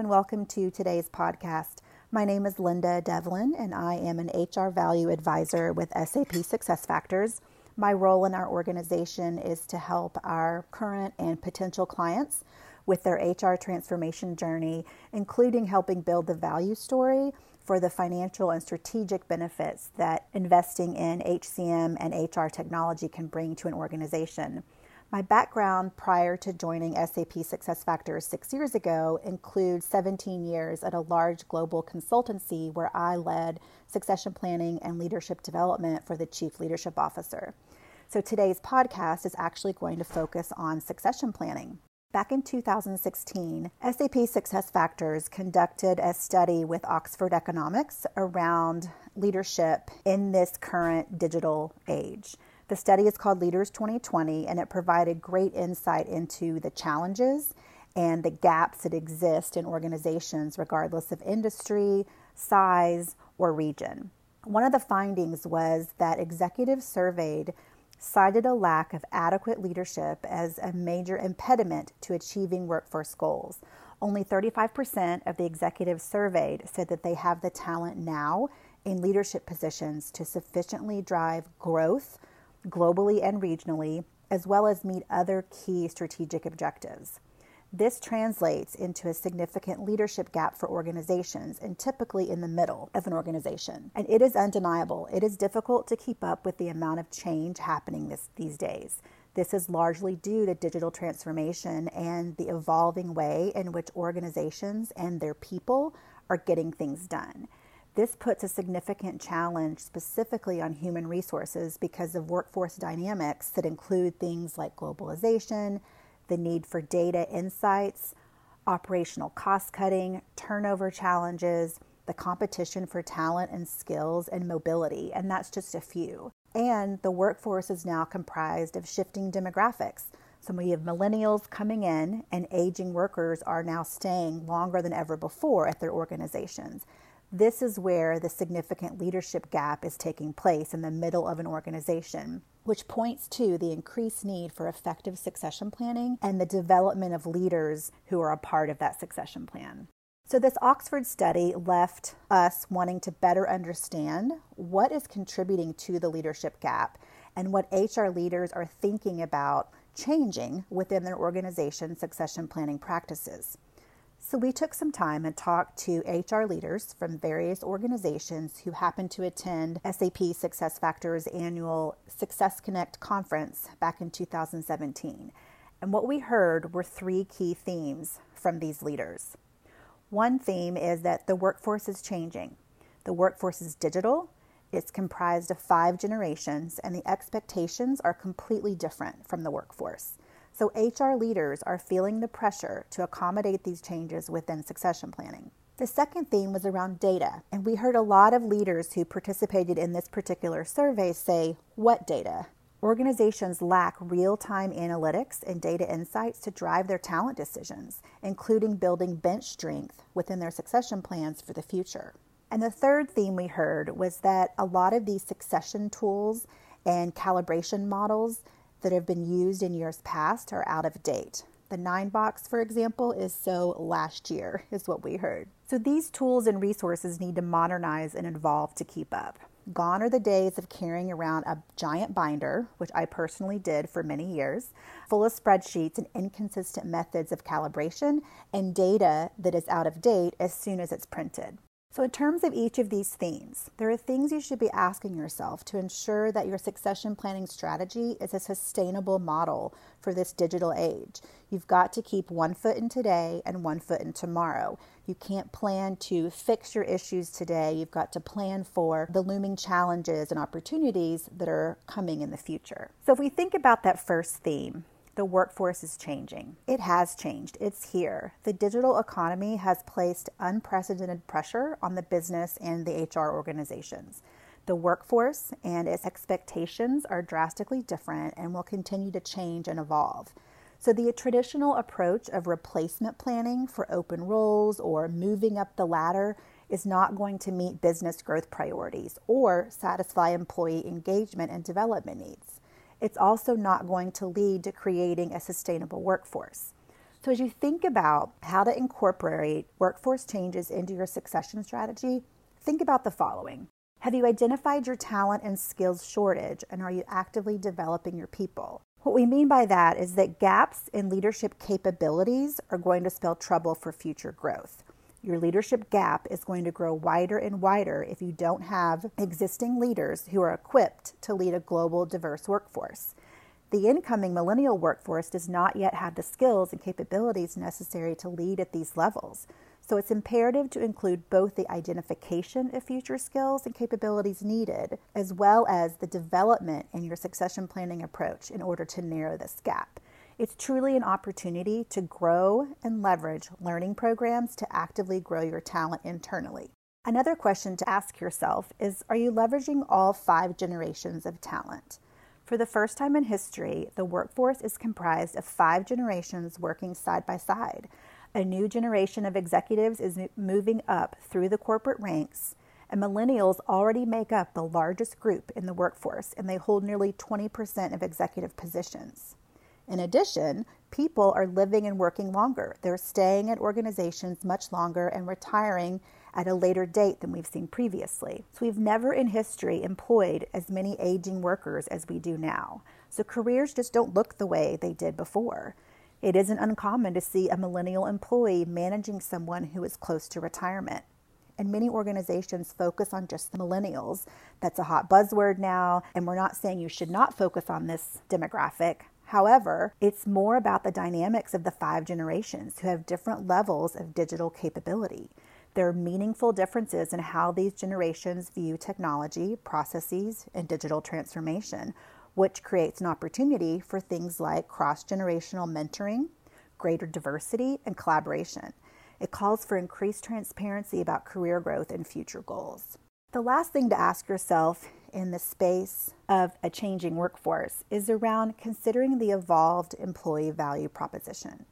and welcome to today's podcast. My name is Linda Devlin, and I am an HR Value Advisor with SAP SuccessFactors. My role in our organization is to help our current and potential clients with their HR transformation journey, including helping build the value story for the financial and strategic benefits that investing in HCM and HR technology can bring to an organization. My background prior to joining SAP SuccessFactors six years ago includes 17 years at a large global consultancy where I led succession planning and leadership development for the Chief Leadership Officer. So today's podcast is actually going to focus on succession planning. Back in 2016, SAP SuccessFactors conducted a study with Oxford Economics around leadership in this current digital age. The study is called Leaders 2020, and it provided great insight into the challenges and the gaps that exist in organizations, regardless of industry, size, or region. One of the findings was that executives surveyed cited a lack of adequate leadership as a major impediment to achieving workforce goals. Only 35% of the executives surveyed said that they have the talent now in leadership positions to sufficiently drive growth globally and regionally, as well as meet other key strategic objectives. This translates into a significant leadership gap for organizations and typically in the middle of an organization. And it is undeniable. It is difficult to keep up with the amount of change happening this, these days. This is largely due to digital transformation and the evolving way in which organizations and their people are getting things done. This puts a significant challenge specifically on human resources because of workforce dynamics that include things like globalization, the need for data insights, operational cost cutting, turnover challenges, the competition for talent and skills, and mobility, and that's just a few. And the workforce is now comprised of shifting demographics. So we have millennials coming in, and aging workers are now staying longer than ever before at their organizations. This is where the significant leadership gap is taking place in the middle of an organization, which points to the increased need for effective succession planning and the development of leaders who are a part of that succession plan. So, this Oxford study left us wanting to better understand what is contributing to the leadership gap and what HR leaders are thinking about changing within their organization succession planning practices. So we took some time and talked to HR leaders from various organizations who happened to attend SAP SuccessFactors annual Success Connect conference back in 2017. And what we heard were three key themes from these leaders. One theme is that the workforce is changing. The workforce is digital, it's comprised of five generations, and the expectations are completely different from the workforce. So, HR leaders are feeling the pressure to accommodate these changes within succession planning. The second theme was around data, and we heard a lot of leaders who participated in this particular survey say, What data? Organizations lack real time analytics and data insights to drive their talent decisions, including building bench strength within their succession plans for the future. And the third theme we heard was that a lot of these succession tools and calibration models that have been used in years past are out of date. The nine box, for example, is so last year, is what we heard. So these tools and resources need to modernize and evolve to keep up. Gone are the days of carrying around a giant binder, which I personally did for many years, full of spreadsheets and inconsistent methods of calibration and data that is out of date as soon as it's printed. So, in terms of each of these themes, there are things you should be asking yourself to ensure that your succession planning strategy is a sustainable model for this digital age. You've got to keep one foot in today and one foot in tomorrow. You can't plan to fix your issues today. You've got to plan for the looming challenges and opportunities that are coming in the future. So, if we think about that first theme, the workforce is changing. It has changed. It's here. The digital economy has placed unprecedented pressure on the business and the HR organizations. The workforce and its expectations are drastically different and will continue to change and evolve. So, the traditional approach of replacement planning for open roles or moving up the ladder is not going to meet business growth priorities or satisfy employee engagement and development needs it's also not going to lead to creating a sustainable workforce. So, as you think about how to incorporate workforce changes into your succession strategy, think about the following Have you identified your talent and skills shortage, and are you actively developing your people? What we mean by that is that gaps in leadership capabilities are going to spell trouble for future growth. Your leadership gap is going to grow wider and wider if you don't have existing leaders who are equipped to lead a global, diverse workforce. The incoming millennial workforce does not yet have the skills and capabilities necessary to lead at these levels. So it's imperative to include both the identification of future skills and capabilities needed, as well as the development in your succession planning approach in order to narrow this gap. It's truly an opportunity to grow and leverage learning programs to actively grow your talent internally. Another question to ask yourself is Are you leveraging all five generations of talent? For the first time in history, the workforce is comprised of five generations working side by side. A new generation of executives is moving up through the corporate ranks, and millennials already make up the largest group in the workforce, and they hold nearly 20% of executive positions. In addition, people are living and working longer. They're staying at organizations much longer and retiring at a later date than we've seen previously. So we've never in history employed as many aging workers as we do now. So careers just don't look the way they did before. It isn't uncommon to see a millennial employee managing someone who is close to retirement. And many organizations focus on just the millennials. That's a hot buzzword now, and we're not saying you should not focus on this demographic. However, it's more about the dynamics of the five generations who have different levels of digital capability. There are meaningful differences in how these generations view technology, processes, and digital transformation, which creates an opportunity for things like cross generational mentoring, greater diversity, and collaboration. It calls for increased transparency about career growth and future goals. The last thing to ask yourself in the space of a changing workforce is around considering the evolved employee value proposition.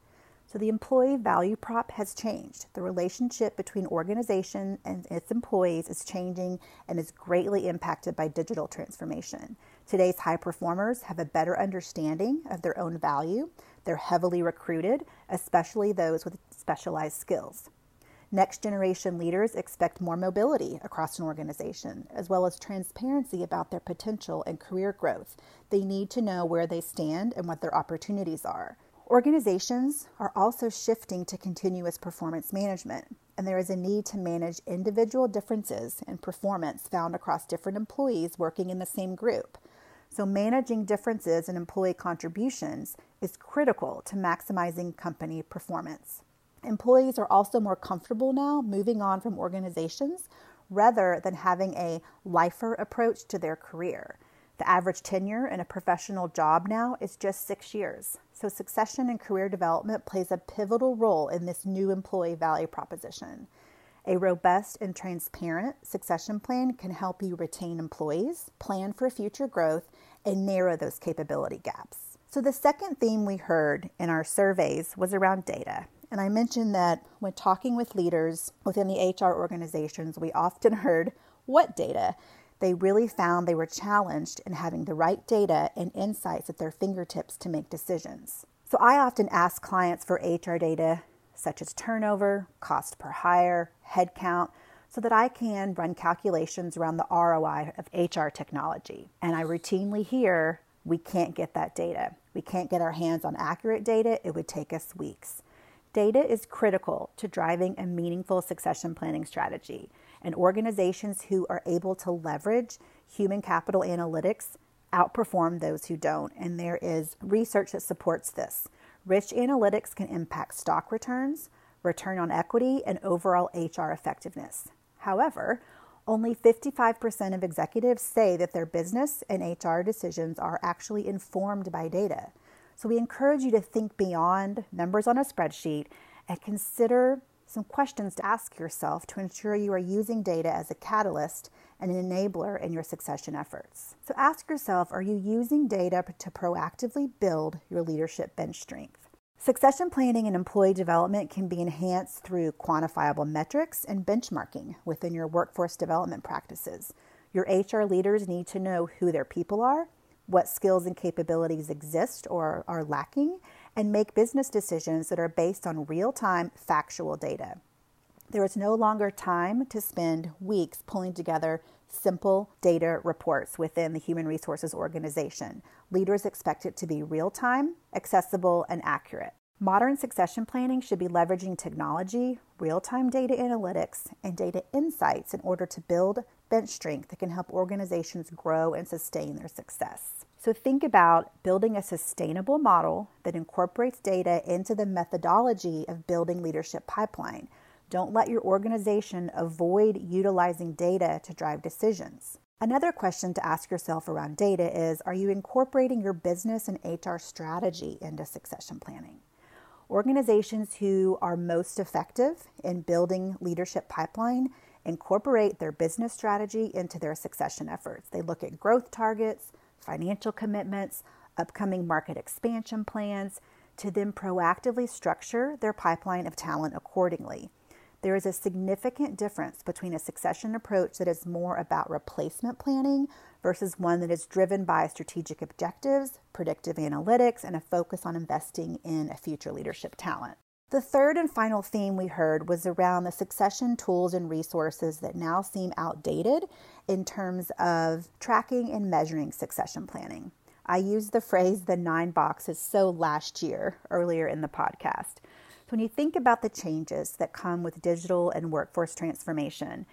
So the employee value prop has changed. The relationship between organization and its employees is changing and is greatly impacted by digital transformation. Today's high performers have a better understanding of their own value. They're heavily recruited, especially those with specialized skills. Next generation leaders expect more mobility across an organization, as well as transparency about their potential and career growth. They need to know where they stand and what their opportunities are. Organizations are also shifting to continuous performance management, and there is a need to manage individual differences in performance found across different employees working in the same group. So, managing differences in employee contributions is critical to maximizing company performance. Employees are also more comfortable now moving on from organizations rather than having a lifer approach to their career. The average tenure in a professional job now is just six years. So, succession and career development plays a pivotal role in this new employee value proposition. A robust and transparent succession plan can help you retain employees, plan for future growth, and narrow those capability gaps. So, the second theme we heard in our surveys was around data. And I mentioned that when talking with leaders within the HR organizations, we often heard what data. They really found they were challenged in having the right data and insights at their fingertips to make decisions. So I often ask clients for HR data such as turnover, cost per hire, headcount, so that I can run calculations around the ROI of HR technology. And I routinely hear we can't get that data. We can't get our hands on accurate data. It would take us weeks. Data is critical to driving a meaningful succession planning strategy, and organizations who are able to leverage human capital analytics outperform those who don't. And there is research that supports this. Rich analytics can impact stock returns, return on equity, and overall HR effectiveness. However, only 55% of executives say that their business and HR decisions are actually informed by data. So we encourage you to think beyond numbers on a spreadsheet and consider some questions to ask yourself to ensure you are using data as a catalyst and an enabler in your succession efforts. So ask yourself are you using data to proactively build your leadership bench strength? Succession planning and employee development can be enhanced through quantifiable metrics and benchmarking within your workforce development practices. Your HR leaders need to know who their people are what skills and capabilities exist or are lacking, and make business decisions that are based on real time factual data. There is no longer time to spend weeks pulling together simple data reports within the human resources organization. Leaders expect it to be real time, accessible, and accurate. Modern succession planning should be leveraging technology, real time data analytics, and data insights in order to build bench strength that can help organizations grow and sustain their success. So, think about building a sustainable model that incorporates data into the methodology of building leadership pipeline. Don't let your organization avoid utilizing data to drive decisions. Another question to ask yourself around data is Are you incorporating your business and HR strategy into succession planning? Organizations who are most effective in building leadership pipeline incorporate their business strategy into their succession efforts. They look at growth targets, financial commitments, upcoming market expansion plans to then proactively structure their pipeline of talent accordingly. There is a significant difference between a succession approach that is more about replacement planning versus one that is driven by strategic objectives, predictive analytics, and a focus on investing in a future leadership talent. The third and final theme we heard was around the succession tools and resources that now seem outdated in terms of tracking and measuring succession planning. I used the phrase the nine boxes so last year earlier in the podcast. So when you think about the changes that come with digital and workforce transformation,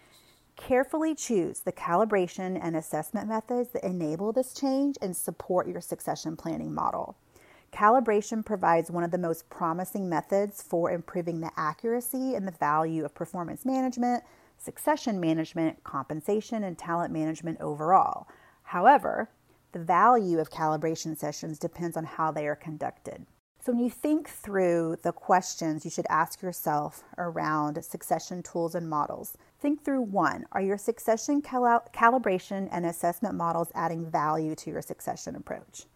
carefully choose the calibration and assessment methods that enable this change and support your succession planning model. Calibration provides one of the most promising methods for improving the accuracy and the value of performance management, succession management, compensation, and talent management overall. However, the value of calibration sessions depends on how they are conducted. So, when you think through the questions you should ask yourself around succession tools and models, think through one Are your succession cal- calibration and assessment models adding value to your succession approach?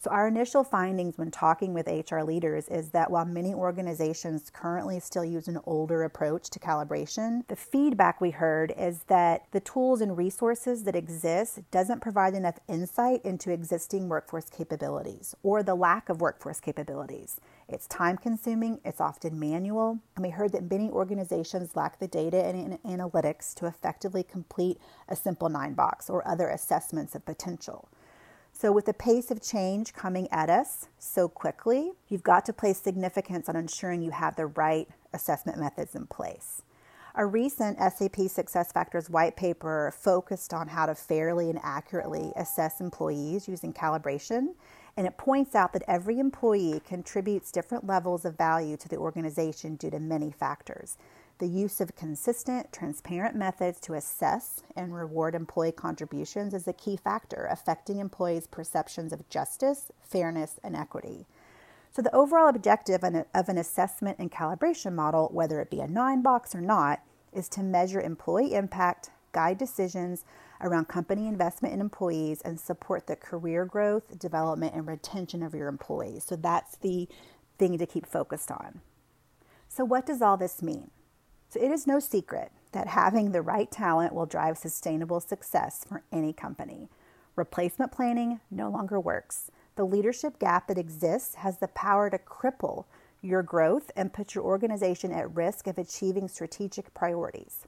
So, our initial findings when talking with HR leaders is that while many organizations currently still use an older approach to calibration, the feedback we heard is that the tools and resources that exist doesn't provide enough insight into existing workforce capabilities or the lack of workforce capabilities. It's time consuming, it's often manual, and we heard that many organizations lack the data and analytics to effectively complete a simple nine box or other assessments of potential. So, with the pace of change coming at us so quickly, you've got to place significance on ensuring you have the right assessment methods in place. A recent SAP SuccessFactors white paper focused on how to fairly and accurately assess employees using calibration, and it points out that every employee contributes different levels of value to the organization due to many factors. The use of consistent, transparent methods to assess and reward employee contributions is a key factor affecting employees' perceptions of justice, fairness, and equity. So, the overall objective of an assessment and calibration model, whether it be a nine box or not, is to measure employee impact, guide decisions around company investment in employees, and support the career growth, development, and retention of your employees. So, that's the thing to keep focused on. So, what does all this mean? So it is no secret that having the right talent will drive sustainable success for any company. Replacement planning no longer works. The leadership gap that exists has the power to cripple your growth and put your organization at risk of achieving strategic priorities.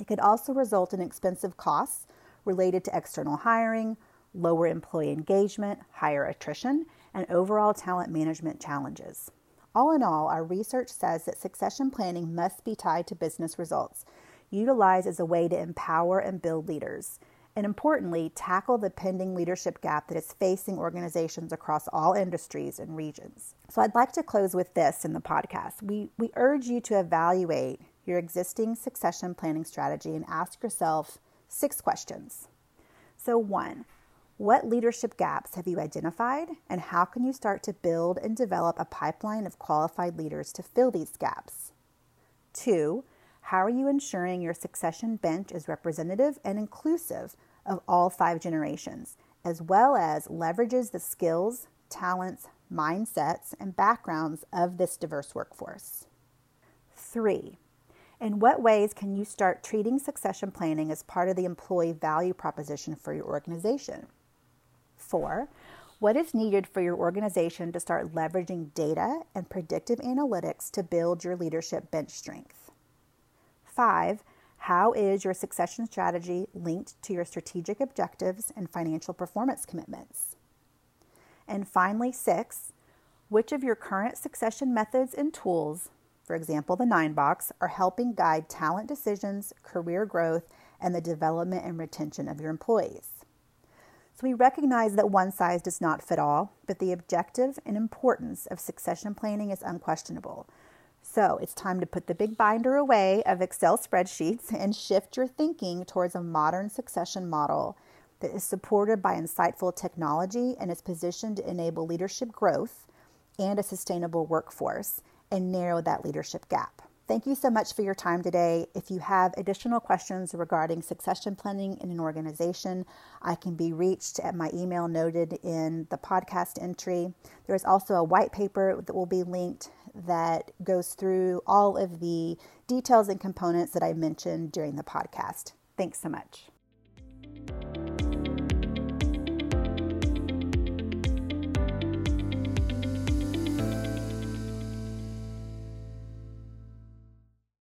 It could also result in expensive costs related to external hiring, lower employee engagement, higher attrition, and overall talent management challenges. All in all, our research says that succession planning must be tied to business results, utilized as a way to empower and build leaders, and importantly, tackle the pending leadership gap that is facing organizations across all industries and regions. So, I'd like to close with this in the podcast. We, we urge you to evaluate your existing succession planning strategy and ask yourself six questions. So, one, what leadership gaps have you identified, and how can you start to build and develop a pipeline of qualified leaders to fill these gaps? Two, how are you ensuring your succession bench is representative and inclusive of all five generations, as well as leverages the skills, talents, mindsets, and backgrounds of this diverse workforce? Three, in what ways can you start treating succession planning as part of the employee value proposition for your organization? Four, What is needed for your organization to start leveraging data and predictive analytics to build your leadership bench strength? Five, how is your succession strategy linked to your strategic objectives and financial performance commitments? And finally, six, which of your current succession methods and tools, for example, the nine box, are helping guide talent decisions, career growth, and the development and retention of your employees? So we recognize that one size does not fit all, but the objective and importance of succession planning is unquestionable. So it's time to put the big binder away of Excel spreadsheets and shift your thinking towards a modern succession model that is supported by insightful technology and is positioned to enable leadership growth and a sustainable workforce and narrow that leadership gap. Thank you so much for your time today. If you have additional questions regarding succession planning in an organization, I can be reached at my email noted in the podcast entry. There is also a white paper that will be linked that goes through all of the details and components that I mentioned during the podcast. Thanks so much.